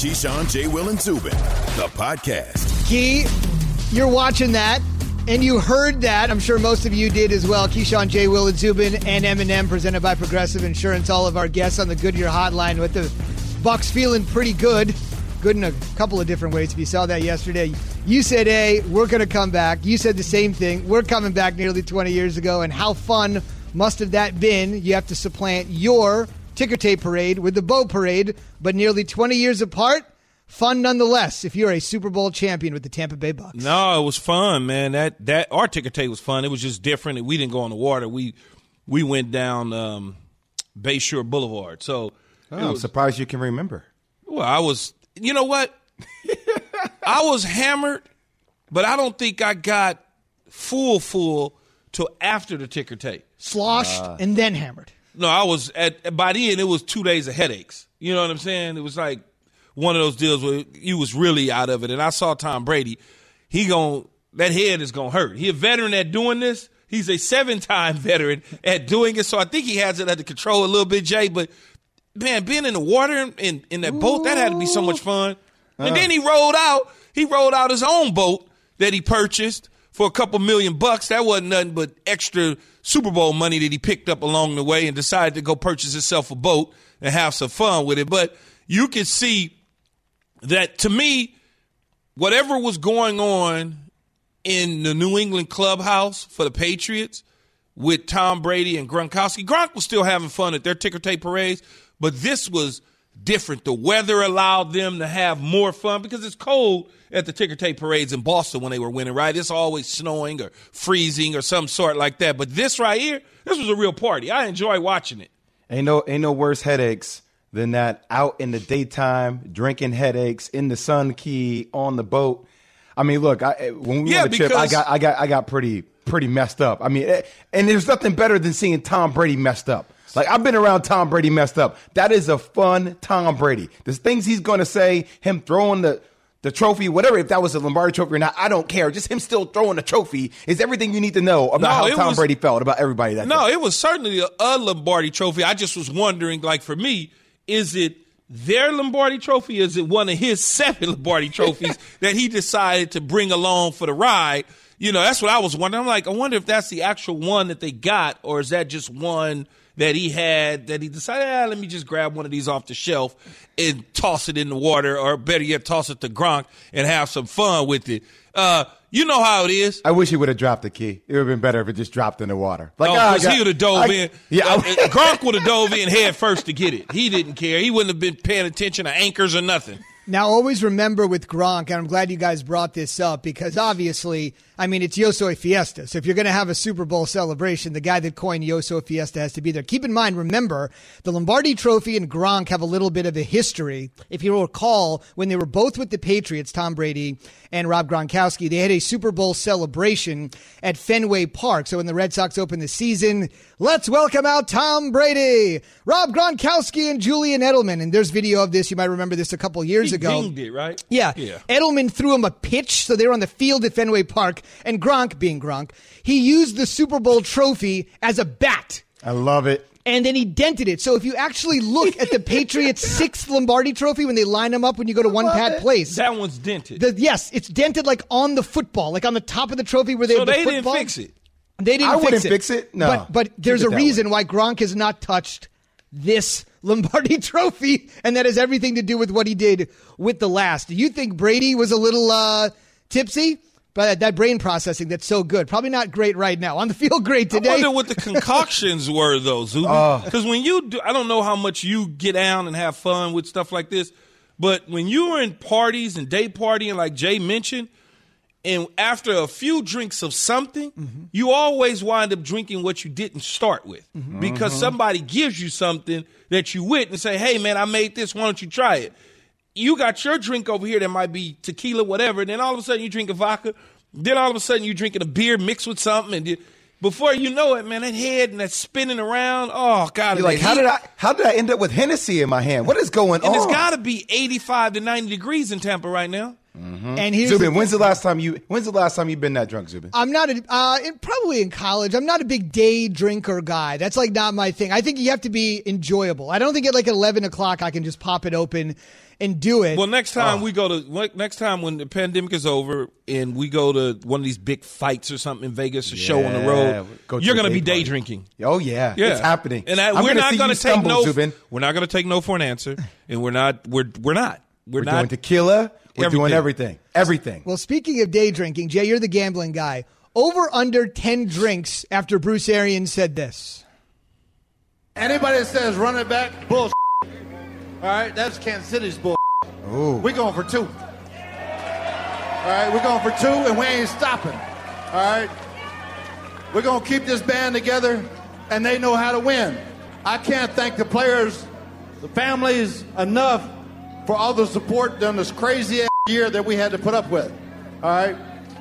Keyshawn, J. Will, and Zubin, the podcast. Key, you're watching that, and you heard that. I'm sure most of you did as well. Keyshawn, J. Will, and Zubin, and Eminem, presented by Progressive Insurance. All of our guests on the Goodyear Hotline with the Bucs feeling pretty good. Good in a couple of different ways. If you saw that yesterday, you said, "Hey, we're going to come back." You said the same thing. We're coming back nearly 20 years ago, and how fun must have that been? You have to supplant your ticker tape parade with the bow parade, but nearly 20 years apart. Fun nonetheless if you're a Super Bowl champion with the Tampa Bay Bucs. No, it was fun, man. That that our ticker tape was fun. It was just different. We didn't go on the water. We we went down um, Bayshore Boulevard. So oh, I'm surprised you can remember. Well, I was. You know what? I was hammered, but I don't think I got full full till after the ticker tape. Sloshed uh, and then hammered. No, I was at by the end. It was two days of headaches. You know what I'm saying? It was like one of those deals where you was really out of it. And I saw Tom Brady. He going that head is gonna hurt. He a veteran at doing this. He's a seven time veteran at doing it. So I think he has it under control a little bit, Jay. But man, being in the water in in that boat that had to be so much fun. Uh. And then he rolled out. He rolled out his own boat that he purchased for a couple million bucks. That wasn't nothing but extra Super Bowl money that he picked up along the way and decided to go purchase himself a boat and have some fun with it. But you can see that to me, whatever was going on in the New England clubhouse for the Patriots with Tom Brady and Gronkowski, Gronk was still having fun at their ticker tape parades, but this was different. The weather allowed them to have more fun because it's cold at the ticker tape parades in Boston when they were winning, right? It's always snowing or freezing or some sort like that. But this right here, this was a real party. I enjoy watching it. Ain't no ain't no worse headaches than that out in the daytime, drinking headaches in the sun key on the boat. I mean, look, I, when we yeah, won the trip, I got I got I got pretty pretty messed up. I mean, eh, and there's nothing better than seeing Tom Brady messed up. Like I've been around Tom Brady messed up. That is a fun Tom Brady. The things he's going to say. Him throwing the the trophy, whatever. If that was a Lombardi trophy or not, I don't care. Just him still throwing the trophy is everything you need to know about no, how Tom was, Brady felt about everybody. That no, day. it was certainly a, a Lombardi trophy. I just was wondering, like for me, is it their Lombardi trophy? Is it one of his seven Lombardi trophies that he decided to bring along for the ride? You know, that's what I was wondering. I'm like, I wonder if that's the actual one that they got, or is that just one that he had that he decided, ah, let me just grab one of these off the shelf and toss it in the water, or better yet, toss it to Gronk and have some fun with it. Uh, you know how it is. I wish he would have dropped the key. It would have been better if it just dropped in the water. Like, oh, because oh, he would have dove I, in. Yeah, uh, Gronk would have dove in head first to get it. He didn't care. He wouldn't have been paying attention to anchors or nothing. Now, always remember with Gronk, and I'm glad you guys brought this up because obviously, I mean, it's Yo Soy Fiesta. So if you're going to have a Super Bowl celebration, the guy that coined Yo Soy Fiesta has to be there. Keep in mind, remember, the Lombardi Trophy and Gronk have a little bit of a history. If you recall, when they were both with the Patriots, Tom Brady and Rob Gronkowski, they had a Super Bowl celebration at Fenway Park. So when the Red Sox opened the season, let's welcome out Tom Brady, Rob Gronkowski, and Julian Edelman. And there's video of this. You might remember this a couple years he ago. Dinged it, right? Yeah. yeah. Edelman threw him a pitch, so they were on the field at Fenway Park, and Gronk, being Gronk, he used the Super Bowl trophy as a bat. I love it and then he dented it. So if you actually look at the Patriots' sixth Lombardi Trophy when they line them up when you go to one pad place, that one's dented. The, yes, it's dented like on the football, like on the top of the trophy where they. So the they football. didn't fix it. They didn't. I fix wouldn't it. fix it. No, but but there's a reason way. why Gronk has not touched this Lombardi Trophy, and that has everything to do with what he did with the last. Do you think Brady was a little uh, tipsy? But that brain processing that's so good. Probably not great right now. On the field, great today. I wonder what the concoctions were, though, Zuby. Because uh, when you do, I don't know how much you get down and have fun with stuff like this, but when you were in parties and day partying, like Jay mentioned, and after a few drinks of something, mm-hmm. you always wind up drinking what you didn't start with mm-hmm. because somebody gives you something that you with and say, "Hey, man, I made this. Why don't you try it?" you got your drink over here that might be tequila, whatever. And then all of a sudden you drink a vodka. Then all of a sudden you're drinking a beer mixed with something, and before you know it, man, that head and that spinning around. Oh God! You're like, how did I? How did I end up with Hennessy in my hand? What is going and on? It's got to be 85 to 90 degrees in Tampa right now. Mm-hmm. And here's Zubin, the, when's the last time you? When's the last time you've been that drunk, Zubin? I'm not. A, uh, in, probably in college. I'm not a big day drinker guy. That's like not my thing. I think you have to be enjoyable. I don't think at like 11 o'clock I can just pop it open and do it. Well, next time oh. we go to next time when the pandemic is over and we go to one of these big fights or something in Vegas, a yeah, show on the road, go you're going to be day party. drinking. Oh yeah, yeah, it's happening. And I, we're not going to take no. Zubin. We're not going to take no for an answer, and we're not. We're we're not. We're, we're not doing tequila. We're everything. doing everything. Everything. Well, speaking of day drinking, Jay, you're the gambling guy. Over under ten drinks after Bruce Arians said this. Anybody that says run it back, bullshit. All right, that's Kansas City's bull. Ooh. We're going for two. All right, we're going for two, and we ain't stopping. All right, we're going to keep this band together, and they know how to win. I can't thank the players, the families enough for all the support during this crazy year that we had to put up with. All right,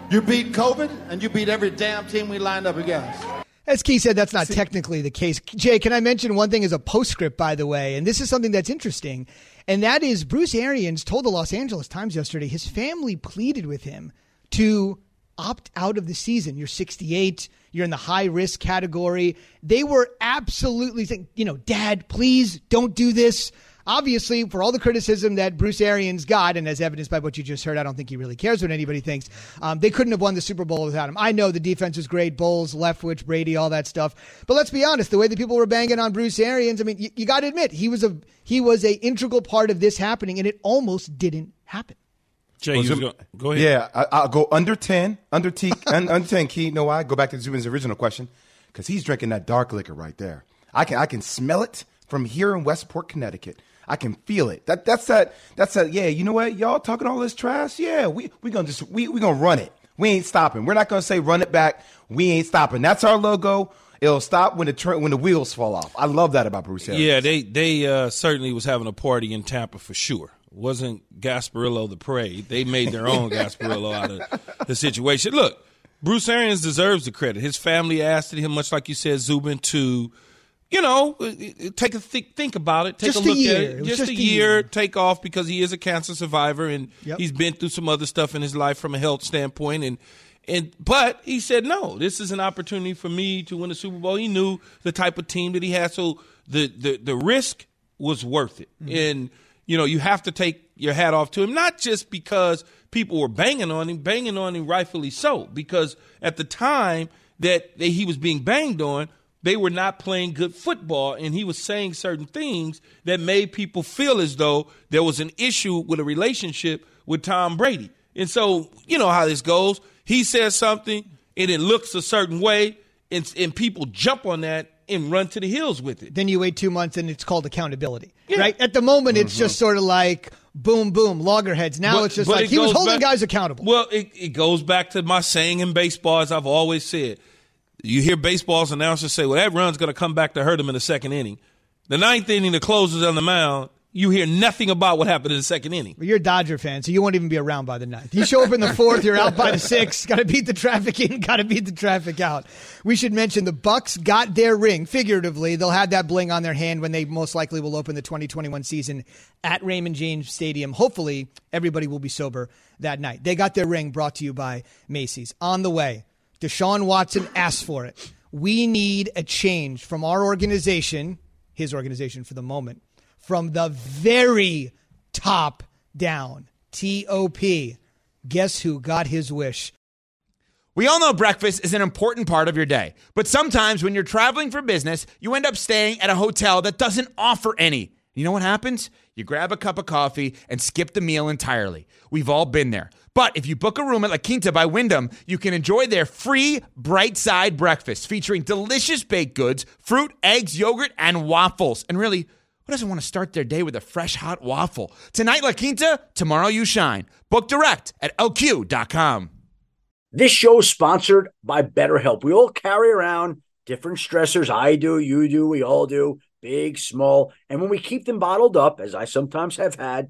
you beat COVID, and you beat every damn team we lined up against. As Key said, that's not technically the case. Jay, can I mention one thing as a postscript, by the way? And this is something that's interesting. And that is Bruce Arians told the Los Angeles Times yesterday his family pleaded with him to opt out of the season. You're 68, you're in the high risk category. They were absolutely saying, you know, dad, please don't do this obviously, for all the criticism that Bruce Arians got, and as evidenced by what you just heard, I don't think he really cares what anybody thinks. Um, they couldn't have won the Super Bowl without him. I know the defense was great, Bowles, Leftwich, Brady, all that stuff. But let's be honest, the way that people were banging on Bruce Arians, I mean, you, you got to admit he was a he was a integral part of this happening, and it almost didn't happen. Jay, well, Zoom, go, go, ahead. Yeah, I, will go under ten, under T, under ten. Key, you know why? Go back to Zubin's original question because he's drinking that dark liquor right there. I can I can smell it from here in Westport, Connecticut. I can feel it. That that's that that's that. Yeah, you know what? Y'all talking all this trash. Yeah, we we gonna just we we gonna run it. We ain't stopping. We're not gonna say run it back. We ain't stopping. That's our logo. It'll stop when the tra- when the wheels fall off. I love that about Bruce Arians. Yeah, they they uh, certainly was having a party in Tampa for sure. Wasn't Gasparilla the parade? They made their own Gasparilla out of the situation. Look, Bruce Arians deserves the credit. His family asked him, much like you said, Zubin, to you know, take a think, think about it. Take just a look a at it. Just, just, a, year, year, take off because he is a cancer survivor and yep. he's been through some other stuff in his life from a health standpoint. And and but he said no. This is an opportunity for me to win a Super Bowl. He knew the type of team that he had, so the the the risk was worth it. Mm-hmm. And you know, you have to take your hat off to him, not just because people were banging on him, banging on him rightfully so, because at the time that, that he was being banged on they were not playing good football and he was saying certain things that made people feel as though there was an issue with a relationship with Tom Brady. And so, you know how this goes. He says something and it looks a certain way and, and people jump on that and run to the hills with it. Then you wait two months and it's called accountability, yeah. right? At the moment, mm-hmm. it's just sort of like boom, boom, loggerheads. Now but, it's just like it he was holding back, guys accountable. Well, it, it goes back to my saying in baseball, as I've always said you hear baseball's announcers say, well, that run's going to come back to hurt him in the second inning. The ninth inning, the closers on the mound, you hear nothing about what happened in the second inning. Well, you're a Dodger fan, so you won't even be around by the ninth. You show up in the fourth, you're out by the sixth. Got to beat the traffic in, got to beat the traffic out. We should mention the Bucs got their ring. Figuratively, they'll have that bling on their hand when they most likely will open the 2021 season at Raymond James Stadium. Hopefully, everybody will be sober that night. They got their ring brought to you by Macy's. On the way, Deshaun Watson asked for it. We need a change from our organization, his organization for the moment, from the very top down. TOP. Guess who got his wish? We all know breakfast is an important part of your day, but sometimes when you're traveling for business, you end up staying at a hotel that doesn't offer any. You know what happens? You grab a cup of coffee and skip the meal entirely. We've all been there. But if you book a room at La Quinta by Wyndham, you can enjoy their free bright side breakfast featuring delicious baked goods, fruit, eggs, yogurt, and waffles. And really, who doesn't want to start their day with a fresh hot waffle? Tonight, La Quinta, tomorrow, you shine. Book direct at lq.com. This show is sponsored by BetterHelp. We all carry around different stressors. I do, you do, we all do, big, small. And when we keep them bottled up, as I sometimes have had,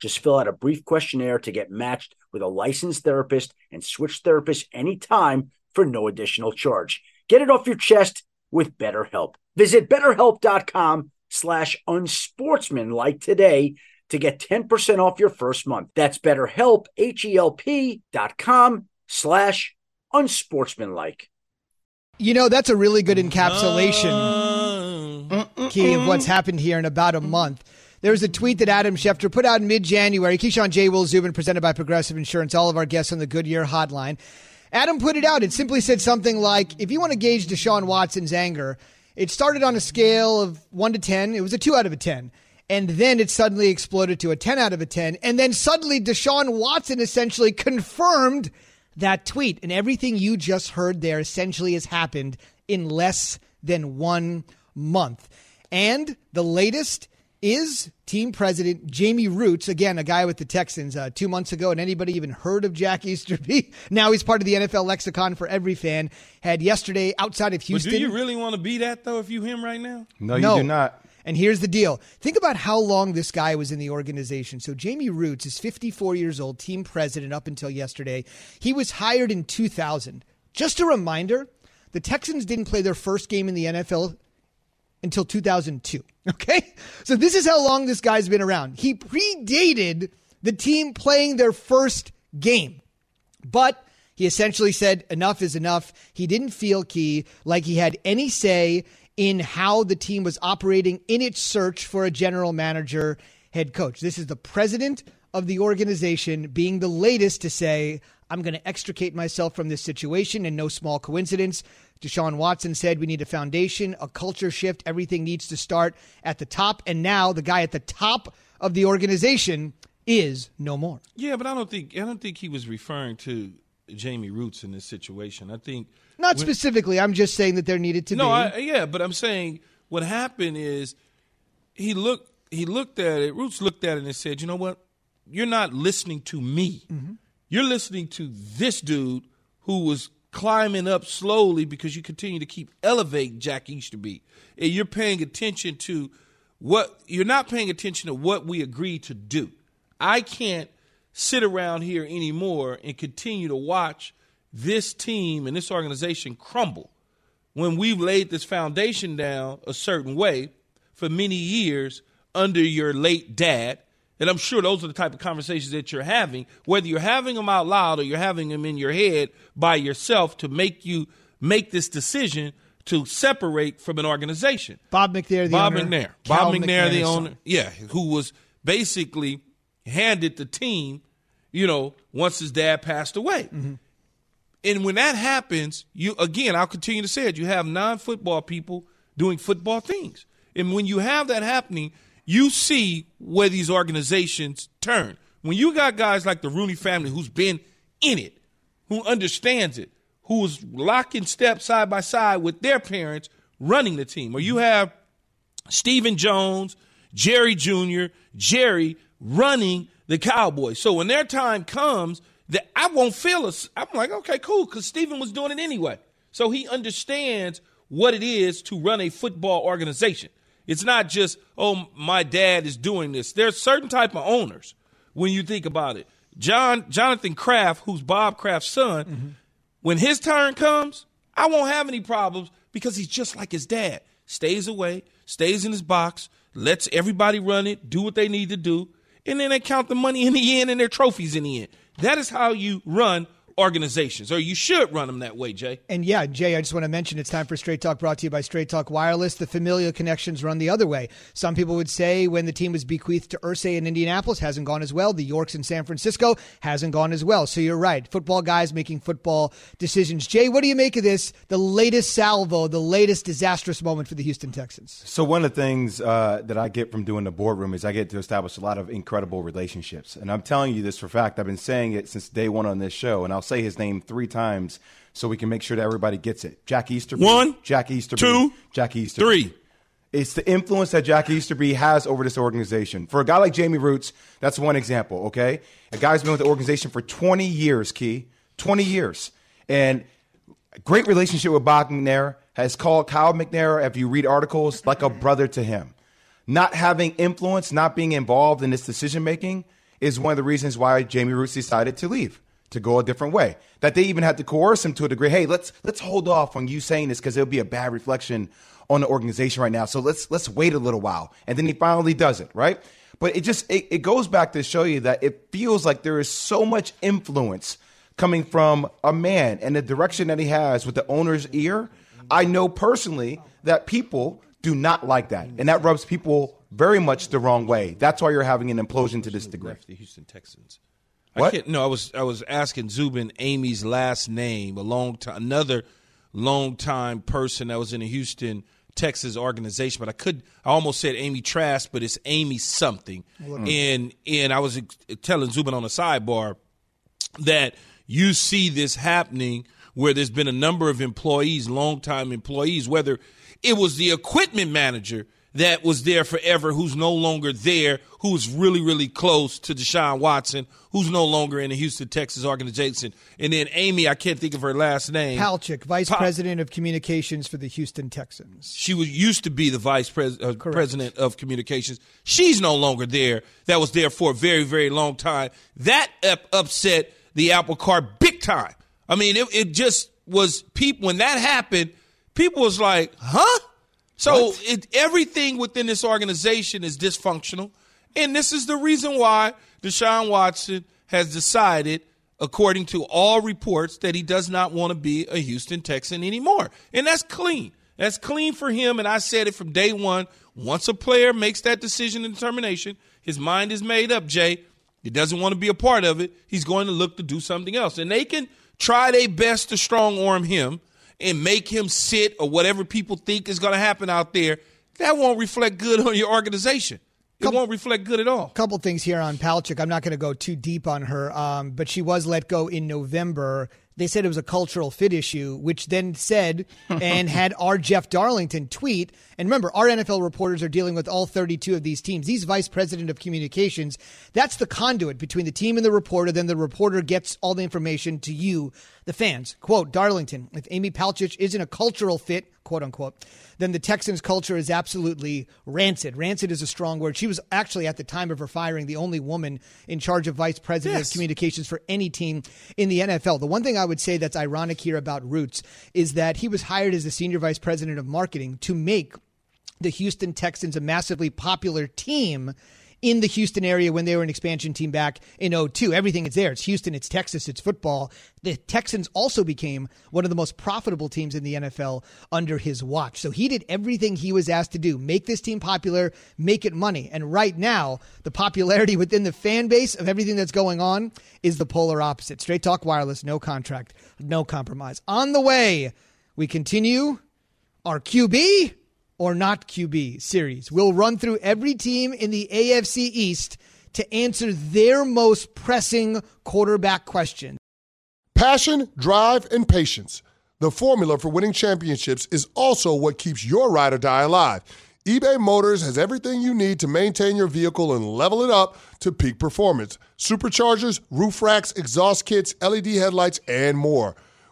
Just fill out a brief questionnaire to get matched with a licensed therapist and switch therapists anytime for no additional charge. Get it off your chest with BetterHelp. Visit betterhelp.com slash unsportsmanlike today to get 10% off your first month. That's betterhelp, H-E-L-P dot com slash unsportsmanlike. You know, that's a really good encapsulation, uh-huh. Key, of what's happened here in about a month. There was a tweet that Adam Schefter put out in mid January. Keyshawn J. Will Zubin, presented by Progressive Insurance, all of our guests on the Goodyear hotline. Adam put it out. It simply said something like if you want to gauge Deshaun Watson's anger, it started on a scale of 1 to 10. It was a 2 out of a 10. And then it suddenly exploded to a 10 out of a 10. And then suddenly Deshaun Watson essentially confirmed that tweet. And everything you just heard there essentially has happened in less than one month. And the latest is team president Jamie Rootes, again, a guy with the Texans uh, two months ago. And anybody even heard of Jack Easterby? now he's part of the NFL lexicon for every fan. Had yesterday outside of Houston. But do you really want to be that, though, if you him right now? No, you No. do not. And here's the deal. Think about how long this guy was in the organization. So Jamie Rootes is 54 years old, team president up until yesterday. He was hired in 2000. Just a reminder, the Texans didn't play their first game in the NFL until 2002. Okay? So this is how long this guy's been around. He predated the team playing their first game. But he essentially said enough is enough. He didn't feel key like he had any say in how the team was operating in its search for a general manager head coach. This is the president of the organization being the latest to say, I'm going to extricate myself from this situation and no small coincidence. Deshaun Watson said we need a foundation, a culture shift. Everything needs to start at the top. And now the guy at the top of the organization is no more. Yeah, but I don't think I don't think he was referring to Jamie Rootes in this situation. I think Not when- specifically. I'm just saying that there needed to No, be. I, yeah, but I'm saying what happened is he looked he looked at it. Rootes looked at it and said, "You know what? You're not listening to me. Mm-hmm. You're listening to this dude who was climbing up slowly because you continue to keep elevating Jack Easterby, and you're paying attention to what you're not paying attention to what we agreed to do. I can't sit around here anymore and continue to watch this team and this organization crumble when we've laid this foundation down a certain way for many years under your late dad. And I'm sure those are the type of conversations that you're having, whether you're having them out loud or you're having them in your head by yourself to make you make this decision to separate from an organization. Bob McNair, the Bob owner. McNair. Cal Bob McNair, the McNair's owner. son. Yeah, who was basically handed the team, you know, once his dad passed away. Mm-hmm. And when that happens, you again, I'll continue to say it, you have non-football people doing football things. And when you have that happening, you see where these organizations turn. When you got guys like the Rooney family who's been in it, who understands it, who is locking step side by side with their parents running the team, or you have Stephen Jones, Jerry Jr., Jerry running the Cowboys. So when their time comes, that I won't feel us. I'm like, okay, cool, because Stephen was doing it anyway. So he understands what it is to run a football organization. It's not just, oh, my dad is doing this. There's certain type of owners when you think about it. John Jonathan Kraft, who's Bob Kraft's son, mm-hmm. when his turn comes, I won't have any problems because he's just like his dad. Stays away, stays in his box, lets everybody run it, do what they need to do, and then they count the money in the end and their trophies in the end. That is how you run organizations, or you should run them that way, Jay. And yeah, Jay, I just want to mention it's time for Straight Talk brought to you by Straight Talk Wireless. The familial connections run the other way. Some people would say when the team was bequeathed to Irsay in Indianapolis hasn't gone as well. The Yorks in San Francisco hasn't gone as well. So you're right. Football guys making football decisions. Jay, what do you make of this? The latest salvo, the latest disastrous moment for the Houston Texans. So one of the things uh, that I get from doing the boardroom is I get to establish a lot of incredible relationships, and I'm telling you this for fact. I've been saying it since day one on this show, and I'll say his name three times so we can make sure that everybody gets it. Jack Easterby. One, Jack Easterby. two, Jack Easterby. Three. It's the influence that Jack Easterby has over this organization. For a guy like Jamie Rootes, that's one example, okay? A guy's been with the organization for 20 years, Key. 20 years. And great relationship with Bob McNair, has called Kyle McNair, if you read articles, like a brother to him. Not having influence, not being involved in this decision making is one of the reasons why Jamie Rootes decided to leave, to go a different way. That they even had to coerce him to a degree. Hey, let's let's hold off on you saying this because it'll be a bad reflection on the organization right now. So let's let's wait a little while. And then he finally does it, right? But it just it, it goes back to show you that it feels like there is so much influence coming from a man and the direction that he has with the owner's ear. I know personally that people do not like that. And that rubs people very much the wrong way. That's why you're having an implosion to this degree. The Houston Texans. What? I can't, no, I was I was asking Zubin Amy's last name. A long time, another long time person that was in the Houston Texas organization, but I could I almost said Amy Trask, but it's Amy something. And and I was telling Zubin on the sidebar that you see this happening where there's been a number of employees, longtime employees, whether it was the equipment manager that was there forever, who's no longer there, who's really, really close to Deshaun Watson, who's no longer in the Houston, Texas organization. And then Amy, I can't think of her last name. Palcic, Vice Pa- President of Communications for the Houston Texans. She was used to be the vice pres- uh, president of communications. She's no longer there. That was there for a very, very long time. That up- upset the apple cart big time. I mean, it, it just was people when that happened. People was like, "Huh?" So it, everything within this organization is dysfunctional, and this is the reason why Deshaun Watson has decided, according to all reports, that he does not want to be a Houston Texan anymore, and that's clean. That's clean for him, and I said it from day one. Once a player makes that decision and determination, his mind is made up. Jay, he doesn't want to be a part of it. He's going to look to do something else, and they can try their best to strong arm him and make him sit or whatever people think is going to happen out there. That won't reflect good on your organization. It Couple- won't reflect good at all. couple things here on Palcic. I'm not going to go too deep on her, um, but she was let go in November. They said it was a cultural fit issue, which then said and had our Jeff Darlington tweet. And remember, our NFL reporters are dealing with all 32 of these teams. He's vice president of communications. That's the conduit between the team and the reporter. Then the reporter gets all the information to you, the fans. Quote, Darlington, if Amy Palcic isn't a cultural fit, quote unquote, then the Texans culture is absolutely rancid. Rancid is a strong word. She was actually, at the time of her firing, the only woman in charge of vice president Yes. of communications for any team in the NFL. The one thing I would say that's ironic here about Rootes is that he was hired as the senior vice president of marketing to make the Houston Texans a massively popular team in the Houston area when they were an expansion team back in 02. Everything is there. It's Houston, it's Texas, it's football. The Texans also became one of the most profitable teams in the NFL under his watch. So he did everything he was asked to do make this team popular, make it money. And right now, the popularity within the fan base of everything that's going on is the polar opposite. Straight Talk Wireless, no contract, no compromise. On the way, we continue our QB or not QB series. We'll run through every team in the AFC East to answer their most pressing quarterback question. Passion, drive, and patience. The formula for winning championships is also what keeps your ride or die alive. eBay Motors has everything you need to maintain your vehicle and level it up to peak performance. Superchargers, roof racks, exhaust kits, LED headlights, and more.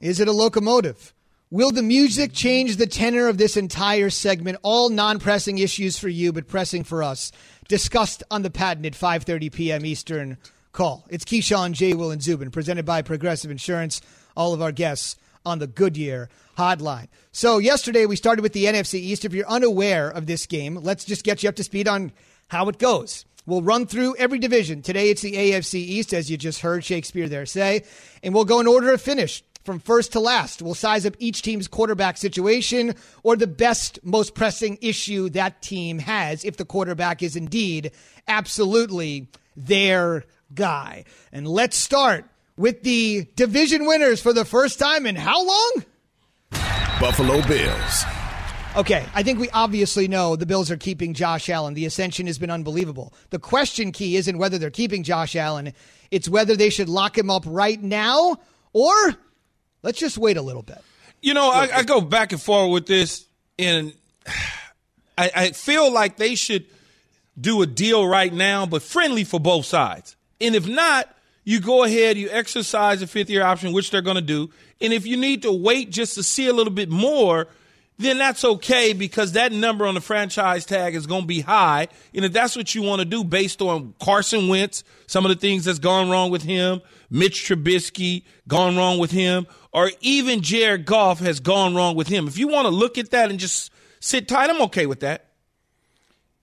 Is it a locomotive? Will the music change the tenor of this entire segment? All non-pressing issues for you, but pressing for us. Discussed on the patented 5:30 p.m. Eastern call. It's Keyshawn J. Will and Zubin, presented by Progressive Insurance. All of our guests on the Goodyear hotline. So yesterday we started with the NFC East. If you're unaware of this game, let's just get you up to speed on how it goes. We'll run through every division. Today it's the AFC East, as you just heard Shakespeare there say, and we'll go in order of finish from first to last. We'll size up each team's quarterback situation or the best, most pressing issue that team has if the quarterback is indeed absolutely their guy. And let's start with the division winners for the first time in how long? Buffalo Bills. Okay, I think we obviously know the Bills are keeping Josh Allen. The ascension has been unbelievable. The question key isn't whether they're keeping Josh Allen, it's whether they should lock him up right now or let's just wait a little bit. You know, I, I go back and forth with this, and I, I feel like they should do a deal right now, but friendly for both sides. And if not, you go ahead, you exercise the fifth year option, which they're going to do. And if you need to wait just to see a little bit more, then that's okay because that number on the franchise tag is going to be high. And if that's what you want to do based on Carson Wentz, some of the things that's gone wrong with him, Mitch Trubisky gone wrong with him, or even Jared Goff has gone wrong with him. If you want to look at that and just sit tight, I'm okay with that.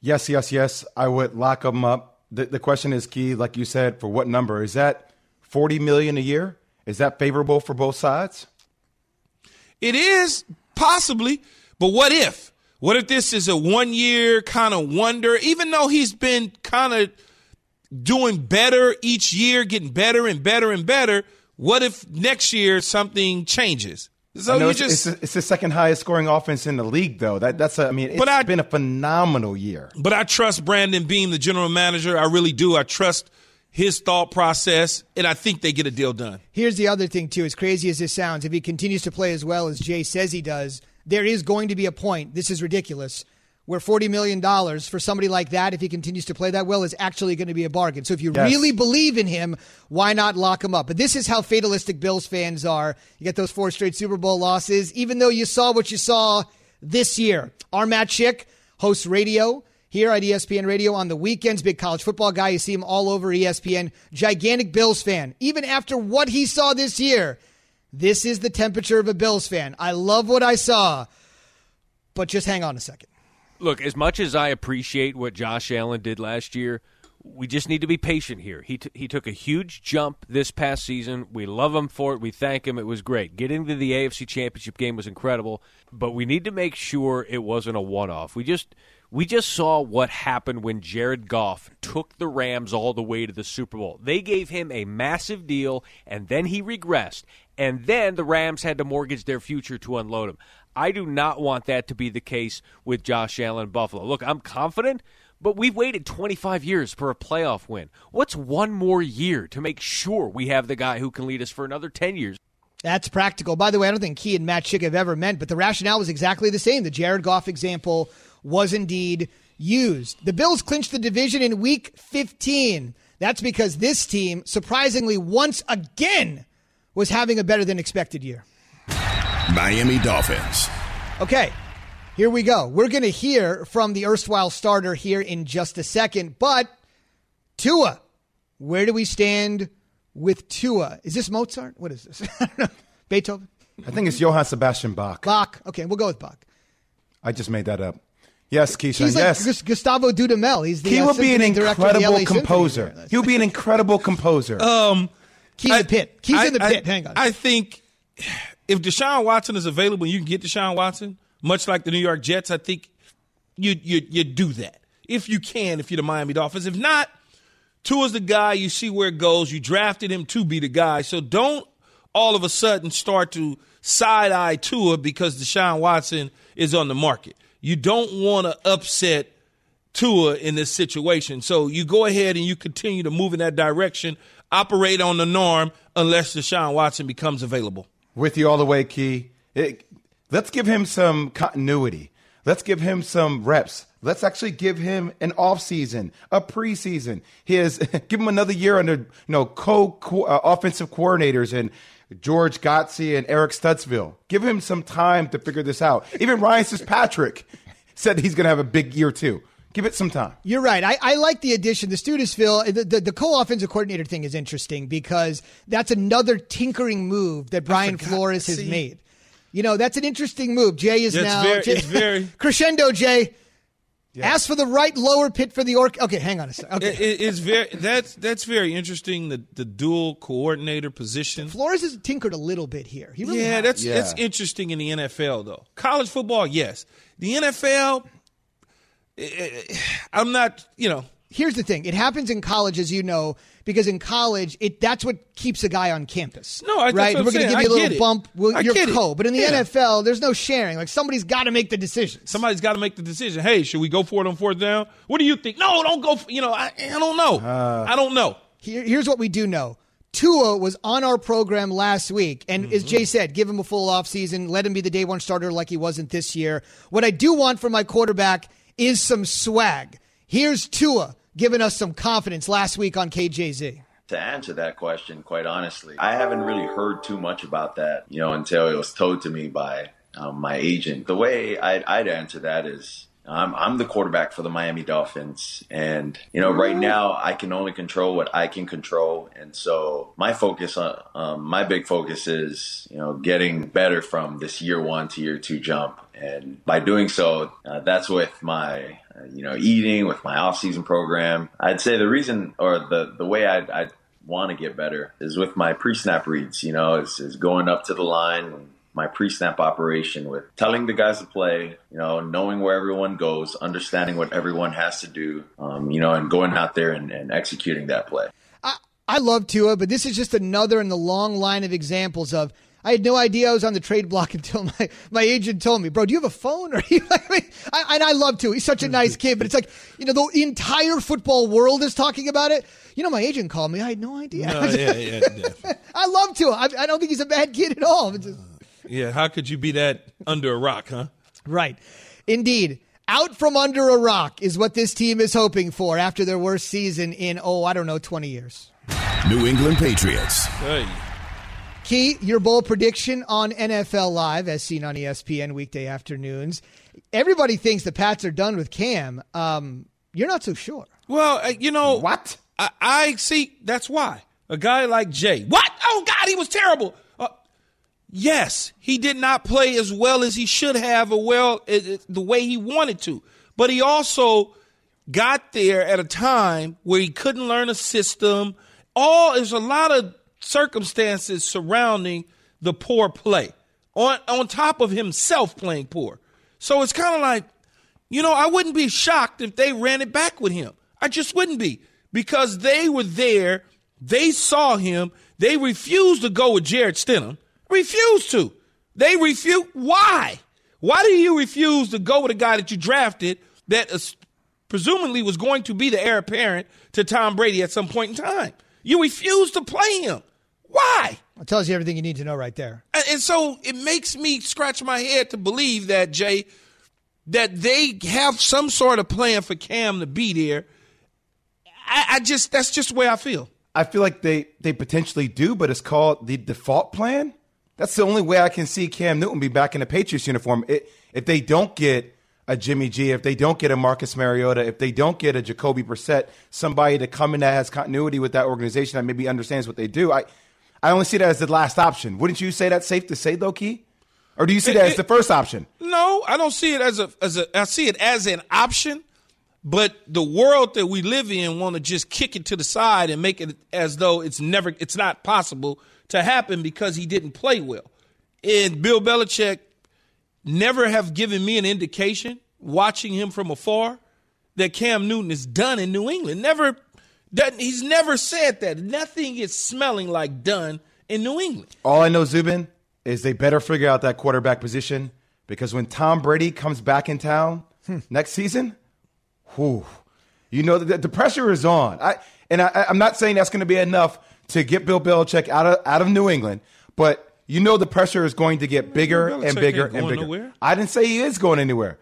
Yes, yes, yes. I would lock them up. The, the question is key, like you said, for what number? Is that 40 million a year? Is that favorable for both sides? It is possibly, but what if? What if this is a one year kind of wonder? Even though he's been kind of doing better each year, getting better and better and better, what if next year something changes? So you it's, just it's, it's the second highest scoring offense in the league, though. That that's a, I mean, it's But I- been a phenomenal year. But I trust Brandon Beane, the general manager. I really do. I trust his thought process, and I think they get a deal done. Here's the other thing, too. As crazy as this sounds, if he continues to play as well as Jay says he does, there is going to be a point, this is ridiculous, where $40 million for somebody like that, if he continues to play that well, is actually going to be a bargain. So if you Yes. really believe in him, why not lock him up? But this is how fatalistic Bills fans are. You get those four straight Super Bowl losses, even though you saw what you saw this year. Our Matt Schick hosts radio here at E ESPN Radio on the weekends. Big college football guy. You see him all over ESPN. Gigantic Bills fan. Even after what he saw this year, this is the temperature of a Bills fan. I love what I saw, but just hang on a second. Look, as much as I appreciate what Josh Allen did last year, we just need to be patient here. He t- he took a huge jump this past season. We love him for it. We thank him. It was great. Getting to the AFC Championship game was incredible, but we need to make sure it wasn't a one-off. We just we just saw what happened when Jared Goff took the Rams all the way to the Super Bowl. They gave him a massive deal and then he regressed. And then the Rams had to mortgage their future to unload him. I do not want that to be the case with Josh Allen Buffalo. Look, I'm confident, but we've waited 25 years for a playoff win. What's one more year to make sure we have the guy who can lead us for another 10 years? That's practical. By the way, I don't think Key and Matt Schick have ever meant, but the rationale was exactly the same. The Jared Goff example was indeed used. The Bills clinched the division in week 15. That's because this team, surprisingly, once again, was having a better than expected year. Miami Dolphins. Okay, here we go. We're going to hear from the erstwhile starter here in just a second, but Tua, where do we stand with Tua? Is this Mozart? What is this? I don't know. Beethoven? I think it's Johann Sebastian Bach. Bach. Okay, we'll go with Bach. I just made that up. Yes, Keyshawn. He's like yes. Gus- Gustavo Dudamel. He's the he uh, will be an symphony director of the incredible LA Symphony composer. He'll be an incredible composer. Um, Keys in the pit. Keys I- in the I- pit. Hang on. I think if Deshaun Watson is available and you can get Deshaun Watson, much like the New York Jets, I think you you you do that if you can. If you're the Miami Dolphins, if not, Tua's the guy. You see where it goes. You drafted him to be the guy, so don't all of a sudden start to side eye Tua because Deshaun Watson is on the market. You don't want to upset Tua in this situation. So you go ahead and you continue to move in that direction, operate on the norm unless Deshaun Watson becomes available. With you all the way, Key. It- let's give him some continuity. Let's give him some reps. Let's actually give him an off season, a preseason. His give him another year under you know co- uh, offensive coordinators and George Godsey and Eric Studesville. Give him some time to figure this out. Even Ryan Fitzpatrick said he's going to have a big year too. Give it some time. You're right. I, I like the addition. The Studesville, the, the, the co-offensive coordinator thing is interesting because that's another tinkering move that Brian Flores has see. made. You know, that's an interesting move. Jay is That's now very- Jay- it's very- crescendo. Jay, ask for the right lower pit for the orc. Okay, hang on a second. Okay. It- it- it's very that's that's very interesting. The the dual coordinator position. Flores has tinkered a little bit here. He really yeah, has. that's Yeah. that's interesting in the NFL though. College football, yes. The NFL, eh, eh, I'm not. You know, here's the thing. It happens in college, as you know, because in college, it that's what keeps a guy on campus. No, I- that's right. We're going to give you a little bump. Well, you're co. But in the Yeah. NFL, there's no sharing. Like somebody's got to make the decision. somebody's got to make the decision. Hey, should we go for it on fourth down? What do you think? No, don't go. For, you know, I, I don't know. I don't know. Here, here's what we do know. Tua was on our program last week, and as Mm-hmm. Jay said, give him a full offseason, let him be the day one starter like he wasn't this year. What I do want from my quarterback is some swag. Here's Tua giving us some confidence last week on KJZ. To answer that question, quite honestly, I haven't really heard too much about that, you know, until it was told to me by um, my agent. The way I'd, I'd answer that is I'm, I'm the quarterback for the Miami Dolphins. And, you know, right now I can only control what I can control. And so my focus on, um, my big focus is, you know, getting better from this year one to year two jump. And by doing so, uh, that's with my, uh, you know, eating, with my off-season program. I'd say the reason or the, the way I'd, I'd want to get better is with my pre-snap reads, you know, is, is going up to the line, my pre-snap operation with telling the guys to play, you know, knowing where everyone goes, understanding what everyone has to do, um, you know, and going out there and, and executing that play. I, I love Tua, but this is just another in the long line of examples of I had no idea I was on the trade block until my, my agent told me, bro, do you have a phone? Or you, I mean, I, and I love to. He's such a nice kid, but it's like, you know, the entire football world is talking about it. You know, my agent called me. I had no idea. No, yeah, yeah, yeah. I love to. I, I don't think he's a bad kid at all. It's just- uh, Yeah, how could you be that under a rock, huh? Right. Indeed. Out from under a rock is what this team is hoping for after their worst season in, oh, I don't know, 20 years. New England Patriots. Hey. Key, your bold prediction on NFL Live, as seen on ESPN weekday afternoons. Everybody thinks the Pats are done with Cam. Um, you're not so sure. Well, uh, you know What? I, I see. That's why a guy like Jay. What? Oh God, he was terrible. Uh, yes, he did not play as well as he should have, or well uh, uh, the way he wanted to. But he also got there at a time where he couldn't learn a system. All there's a lot of circumstances surrounding the poor play. On on top of himself playing poor. So it's kind of like, you know, I wouldn't be shocked if they ran it back with him. I just wouldn't be because they were there. They saw him. They refused to go with Jarrett Stidham. Refused to. They refuse. Why? Why do you refuse to go with a guy that you drafted that is, presumably was going to be the heir apparent to Tom Brady at some point in time? You refuse to play him. Why? It tells you everything you need to know right there. And, and so it makes me scratch my head to believe that Jay, that they have some sort of plan for Cam to be there. I, I just that's just the way I feel. I feel like they they potentially do, but it's called the default plan. That's the only way I can see Cam Newton be back in a Patriots uniform. It, if they don't get a Jimmy G, if they don't get a Marcus Mariota, if they don't get a Jacoby Brissett, somebody to come in that has continuity with that organization that maybe understands what they do, I I only see that as the last option. Wouldn't you say that's safe to say though, Key? Or do you see that as the first option? No, I don't see it as a as a I see it as an option, but the world that we live in want to just kick it to the side and make it as though it's never it's not possible to happen because he didn't play well. And Bill Belichick never have given me an indication watching him from afar that Cam Newton is done in New England. Never that he's never said that. Nothing is smelling like done in New England. All I know, Zubin, is they better figure out that quarterback position because when Tom Brady comes back in town hmm. next season, whew, you know the, the pressure is on. I and I, I'm not saying that's going to be enough to get Bill Belichick out of out of New England, but you know the pressure is going to get bigger and bigger and bigger. nowhere. I didn't say he is going anywhere.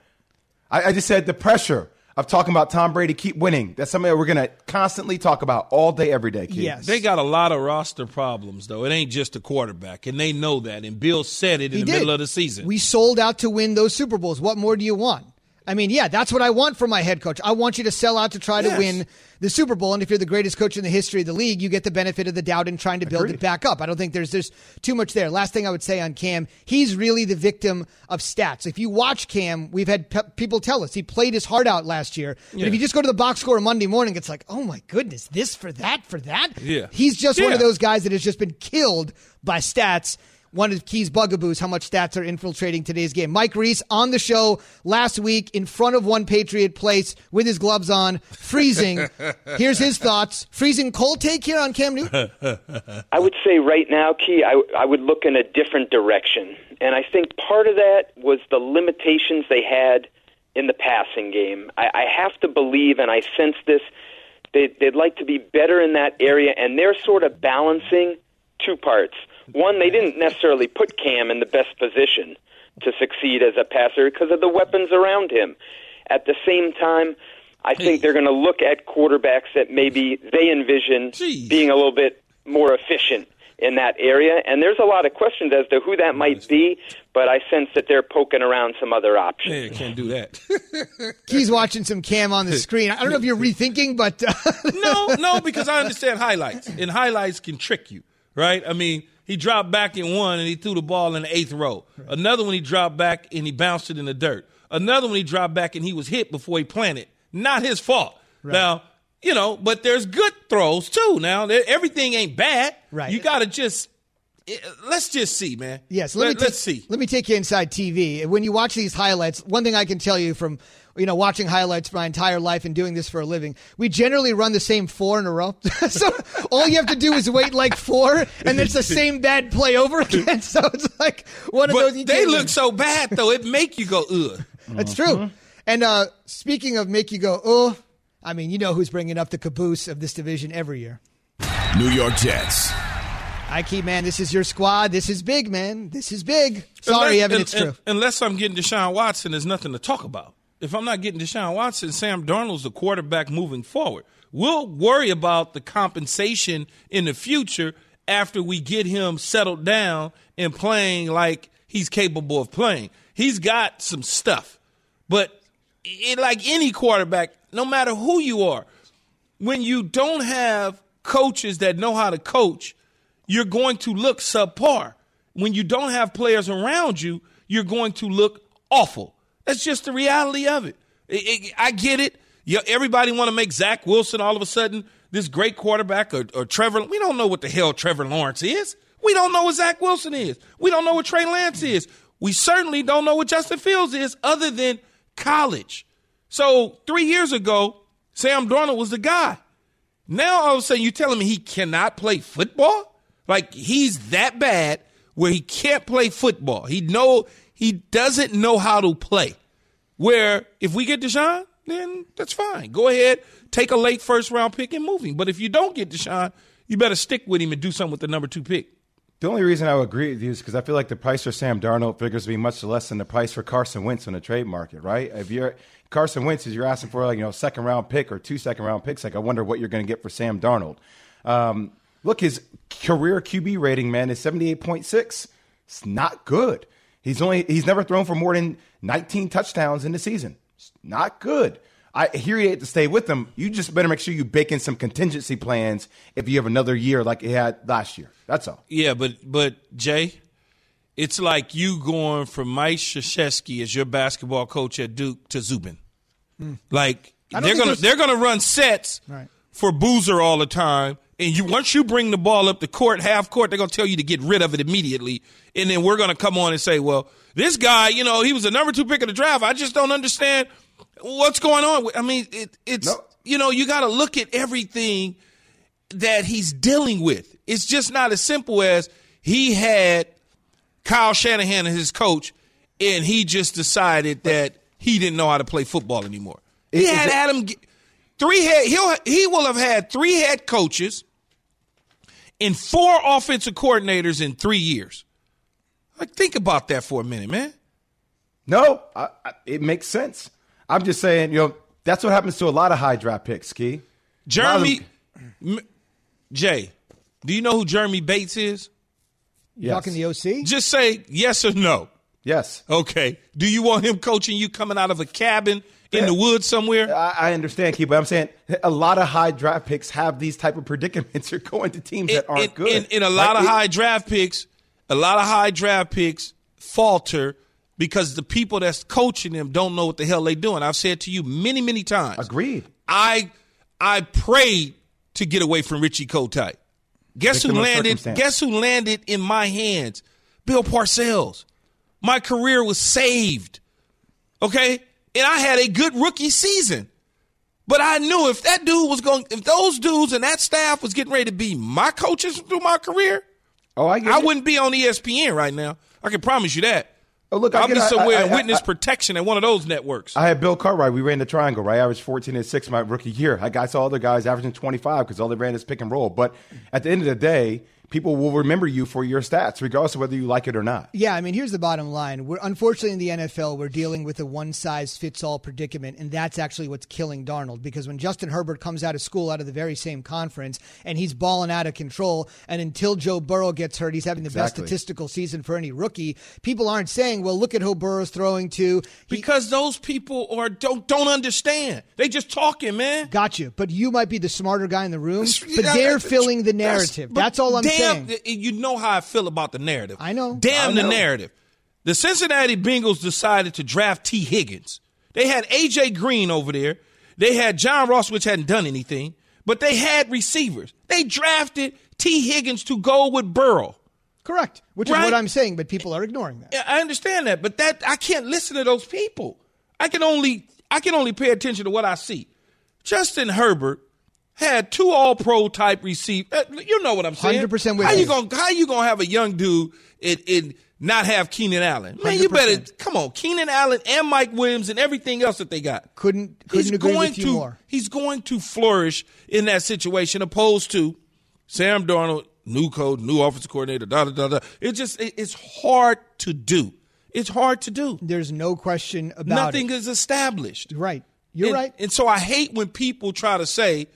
I, I just said the pressure. Of talking about Tom Brady keep winning. That's something that we're going to constantly talk about all day, every day. Kid. Yes. They got a lot of roster problems, though. It ain't just a quarterback, and they know that. And Bill said it in He the did. middle of the season. We sold out to win those Super Bowls. What more do you want? I mean, yeah, that's what I want from my head coach. I want you to sell out to try to win the Super Bowl. And if you're the greatest coach in the history of the league, you get the benefit of the doubt in trying to build it back up. I don't think there's there's too much there. Last thing I would say on Cam, he's really the victim of stats. If you watch Cam, we've had pe- people tell us he played his heart out last year. But Yeah. if you just go to the box score Monday morning, it's like, oh my goodness, this for that for that. Yeah. he's just one of those guys that has just been killed by stats. One of Key's bugaboos, how much stats are infiltrating today's game. Mike Reiss on the show last week in front of one Patriot place with his gloves on, freezing. Here's his thoughts. Freezing cold take here on Cam Newton. I would say right now, Key, I, I would look in a different direction. And I think part of that was the limitations they had in the passing game. I, I have to believe, and I sense this, they, they'd like to be better in that area, and they're sort of balancing two parts. One, they didn't necessarily put Cam in the best position to succeed as a passer because of the weapons around him. At the same time, I think they're going to look at quarterbacks that maybe they envision being a little bit more efficient in that area. And there's a lot of questions as to who that might be, but I sense that they're poking around some other options. Yeah, can't do that. Key's watching some Cam on the screen. I don't know if you're rethinking, but uh, no, no, because I understand highlights, and highlights can trick you, right? I mean, he dropped back in one and he threw the ball in the eighth row. Another one he dropped back and he bounced it in the dirt. Another one he dropped back and he was hit before he planted. Not his fault. Now, you know, but there's good throws too. Now, everything ain't bad. Right. You got to just eh, let's just see, man. Yes, let, Let, me us see. Let me take you inside TV. When you watch these highlights, one thing I can tell you from you know watching highlights my entire life and doing this for a living, we generally run the same four in a row. so all you have to do is wait like four, and it's the same bad play over again. So it's like one of But those. they look win. so bad though. It make you go ugh. That's true. And uh, speaking of make you go ugh, I mean you know who's bringing up the caboose of this division every year. New York Jets. I keep man, this is your squad. This is big, man. This is big. Sorry, Unless- Evan, un- it's true. un- Unless I'm getting Deshaun Watson, there's nothing to talk about. If I'm not getting Deshaun Watson, Sam Darnold's the quarterback moving forward. We'll worry about the compensation in the future after we get him settled down and playing like he's capable of playing. He's got some stuff, but it, like any quarterback, no matter who you are, when you don't have coaches that know how to coach, you're going to look subpar. When you don't have players around you, you're going to look awful. That's just the reality of it. I- I I get it. Yeah, everybody want to make Zach Wilson all of a sudden this great quarterback or, or Trevor. We don't know what the hell Trevor Lawrence is. We don't know what Zach Wilson is. We don't know what Trey Lance is. We certainly don't know what Justin Fields is other than college. So three years ago, Sam Darnold was the guy. Now all of a sudden you're telling me he cannot play football? Like he's that bad where he can't play football. He know he doesn't know how to play. Where if we get Deshaun, then that's fine. Go ahead, take a late first round pick and move him. But if you don't get Deshaun, you better stick with him and do something with the number two pick. The only reason I would agree with you is because I feel like the price for Sam Darnold figures to be much less than the price for Carson Wentz on the trade market, right? If you're Carson Wentz, is you're asking for like you know second round pick or two second round picks, like I wonder what you're going to get for Sam Darnold. Um, look, his career QB rating, man, is seventy eight point six. It's not good. He's only he's never thrown for more than nineteen touchdowns in the season. It's not good. I hear you hate to stay with them. You just better make sure you bake in some contingency plans if you have another year like you had last year. That's all. Yeah, but but Jay, it's like you going from Mike Krzyzewski as your basketball coach at Duke to Zubin. Like they're gonna they're gonna run sets Right. for Boozer all the time, and you once you bring the ball up the court, half court, they're gonna tell you to get rid of it immediately, and then we're gonna come on and say, well, this guy, you know, he was the number two pick of the draft. I just don't understand what's going on. I mean, it, it's you know, you got to look at everything that he's dealing with. It's just not as simple as he had Kyle Shanahan as his coach, and he just decided that he didn't know how to play football anymore. He had Adam G- three head. He'll he will have had three head coaches and four offensive coordinators in three years. Like, think about that for a minute, man. No, I, I, it makes sense. I'm just saying, you know, That's what happens to a lot of high draft picks, Key. Jeremy, M- Jay, do you know who Jeremy Bates is? You talking the OC? Just say yes or no. Yes. Okay. Do you want him coaching you coming out of a cabin in the woods somewhere? I, I understand, Key, but I'm saying a lot of high draft picks have these type of predicaments. You're going to teams that aren't good. In, in a lot Like, of it- high draft picks, a lot of high draft picks falter because the people that's coaching them don't know what the hell they're doing. I've said to you many, many times. Agreed. I I prayed to get away from Richie Kotite. Guess Victim who landed? Guess who landed in my hands? Bill Parcells. My career was saved. Okay, and I had a good rookie season. But I knew if that dude was going, if those dudes and that staff was getting ready to be my coaches through my career, oh, I, I wouldn't be on ESPN right now. I can promise you that. Oh, look, I I'll get- be somewhere I- in I- witness I- protection at one of those networks. I had Bill Cartwright. We ran the triangle, right? I averaged 14 and 6 my rookie year. I got saw other guys averaging 25 because all they ran is pick and roll. But at the end of the day, people will remember you for your stats, regardless of whether you like it or not. Yeah, I mean, here's the bottom line. We're unfortunately in the NFL, we're dealing with a one size fits all predicament, and that's actually what's killing Darnold. Because when Justin Herbert comes out of school, out of the very same conference, and he's balling out of control, and until Joe Burrow gets hurt, he's having the best statistical season for any rookie. People aren't saying, "Well, look at who Burrow's throwing to." because those people are don't don't understand. They just talking, man. Got you. But you might be the smarter guy in the room, but they're filling the narrative. but That's, all I'm damn, saying. You know how I feel about the narrative. I know. Damn I the narrative. The Cincinnati Bengals decided to draft Tee Higgins. They had AJ Green over there. They had John Ross, which hadn't done anything, but they had receivers. They drafted Tee Higgins to go with Burrow. Correct. Which is what I'm saying, but people are ignoring that. Yeah, I understand that, but that I can't listen to those people. I can only I can only pay attention to what I see. Justin Herbert had two All Pro type receive. uh, You know what I'm saying? 100% with how you. you gonna how you gonna have a young dude and, and not have Keenan Allen? Man, you better 100%. come on, Keenan Allen and Mike Williams and everything else that they got. Couldn't couldn't he's agree going with you to more. he's going to flourish in that situation opposed to Sam Darnold, new coach, new offensive coordinator, da da da da. It just it- it's hard to do. It's hard to do. There's no question about Nothing is established. Right. You're And- right. And so I hate when people try to say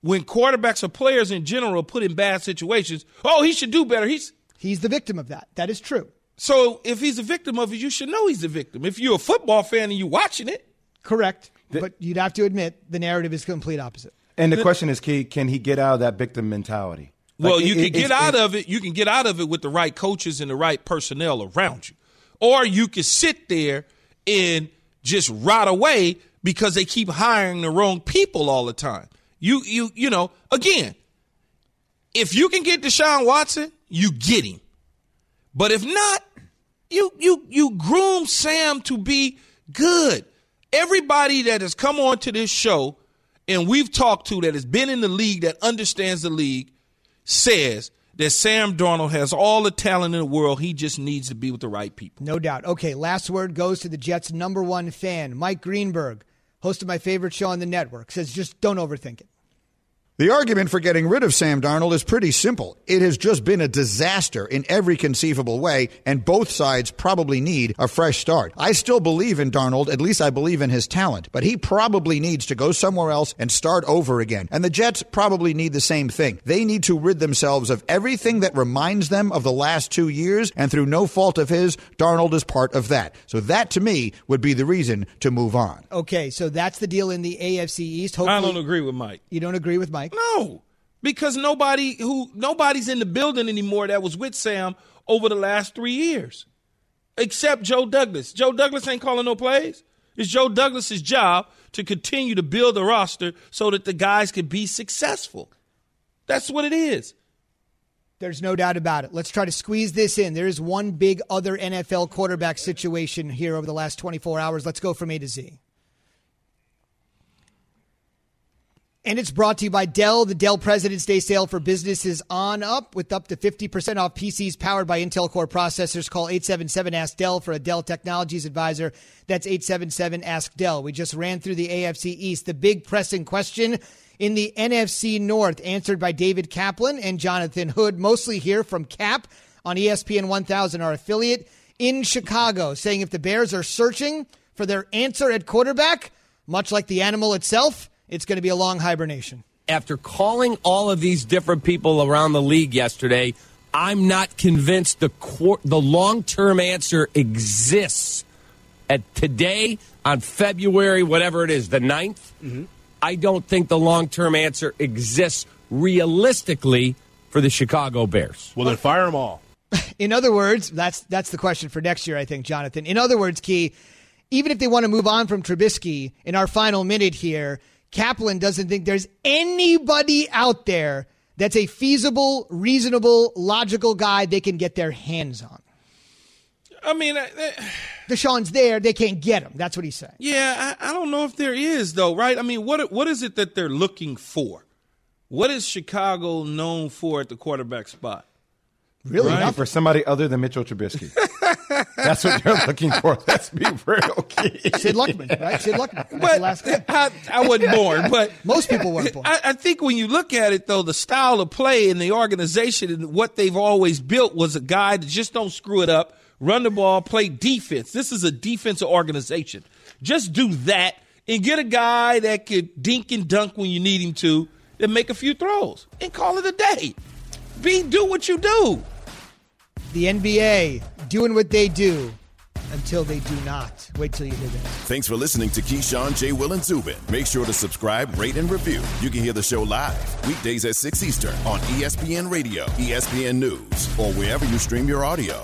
when quarterbacks or players in general are put in bad situations, oh, he should do better. He's He's the victim of that. That is true. so if he's a victim of it, you should know he's a victim. If you're a football fan and you're watching it, Correct. but you'd have to admit the narrative is complete opposite. And the question is, Key, can he get out of that victim mentality? Like, Well, it- you can it- get it's- out it's- of it. You can get out of it with the right coaches and the right personnel around you, or you can sit there and just rot away because they keep hiring the wrong people all the time. You, you, you know. Again, if you can get Deshaun Watson, you get him. But if not, you, you, you groom Sam to be good. Everybody that has come on to this show and we've talked to that has been in the league that understands the league says that Sam Darnold has all the talent in the world. He just needs to be with the right people. No doubt. Okay, last word goes to the Jets' number one fan, Mike Greenberg, host of my favorite show on the network, says just don't overthink it. The argument for getting rid of Sam Darnold is pretty simple. It has just been a disaster in every conceivable way, and both sides probably need a fresh start. I still believe in Darnold, at least I believe in his talent, but he probably needs to go somewhere else and start over again. And the Jets probably need the same thing. They need to rid themselves of everything that reminds them of the last two years, and through no fault of his, Darnold is part of that. So that to me would be the reason to move on. Okay, so that's the deal in the AFC East. Hopefully, I don't agree with Mike. You don't agree with Mike? No, because nobody who nobody's in the building anymore that was with Sam over the last three years, except Joe Douglas. Joe Douglas ain't calling no plays. It's Joe Douglas's job to continue to build the roster so that the guys can be successful. That's what it is. There's no doubt about it. Let's try to squeeze this in. There is one big other NFL quarterback situation here over the last 24 hours. Let's go from A to Z. And it's brought to you by Dell. The Dell President's Day sale for businesses on up with up to 50% off PCs powered by Intel Core processors. Call 877 Ask Dell for a Dell Technologies advisor. That's 877 Ask Dell. We just ran through the AFC East. The big pressing question in the NFC North, answered by David Kaplan and Jonathan Hood, mostly here from Cap on ESPN 1000, our affiliate in Chicago, saying if the Bears are searching for their answer at quarterback, much like the animal itself, it's going to be a long hibernation. After calling all of these different people around the league yesterday, I'm not convinced the qu- the long term answer exists. At today, on February, whatever it is, the 9th, mm-hmm. I don't think the long term answer exists realistically for the Chicago Bears. Well, then fire them all. In other words, that's that's the question for next year, I think, Jonathan. In other words, Key, even if they want to move on from Trubisky in our final minute here, Kaplan doesn't think there's anybody out there that's a feasible, reasonable, logical guy they can get their hands on. I mean, I- I- Deshaun's there, they can't get him. That's what he's saying. yeah, I, I don't know if there is though, right? I mean, what what is it that they're looking for? What is Chicago known for at the quarterback spot? Really? Looking for somebody other than Mitchell Trubisky. That's what you're looking for. Let's be real. Key. Sid Luckman, right? Sid Luckman. That's the last guy. I, I wasn't born, but Most people weren't born. I, I think when you look at it, though, the style of play and the organization and what they've always built was a guy that just don't screw it up, run the ball, play defense. This is a defensive organization. Just do that and get a guy that could dink and dunk when you need him to, and make a few throws and call it a day. Be do what you do. The NBA doing what they do until they do not. Wait till you hear this. Thanks for listening to Keyshawn, J. Will, and Zubin. Make sure to subscribe, rate, and review. You can hear the show live weekdays at 6 Eastern on ESPN Radio, ESPN News, or wherever you stream your audio.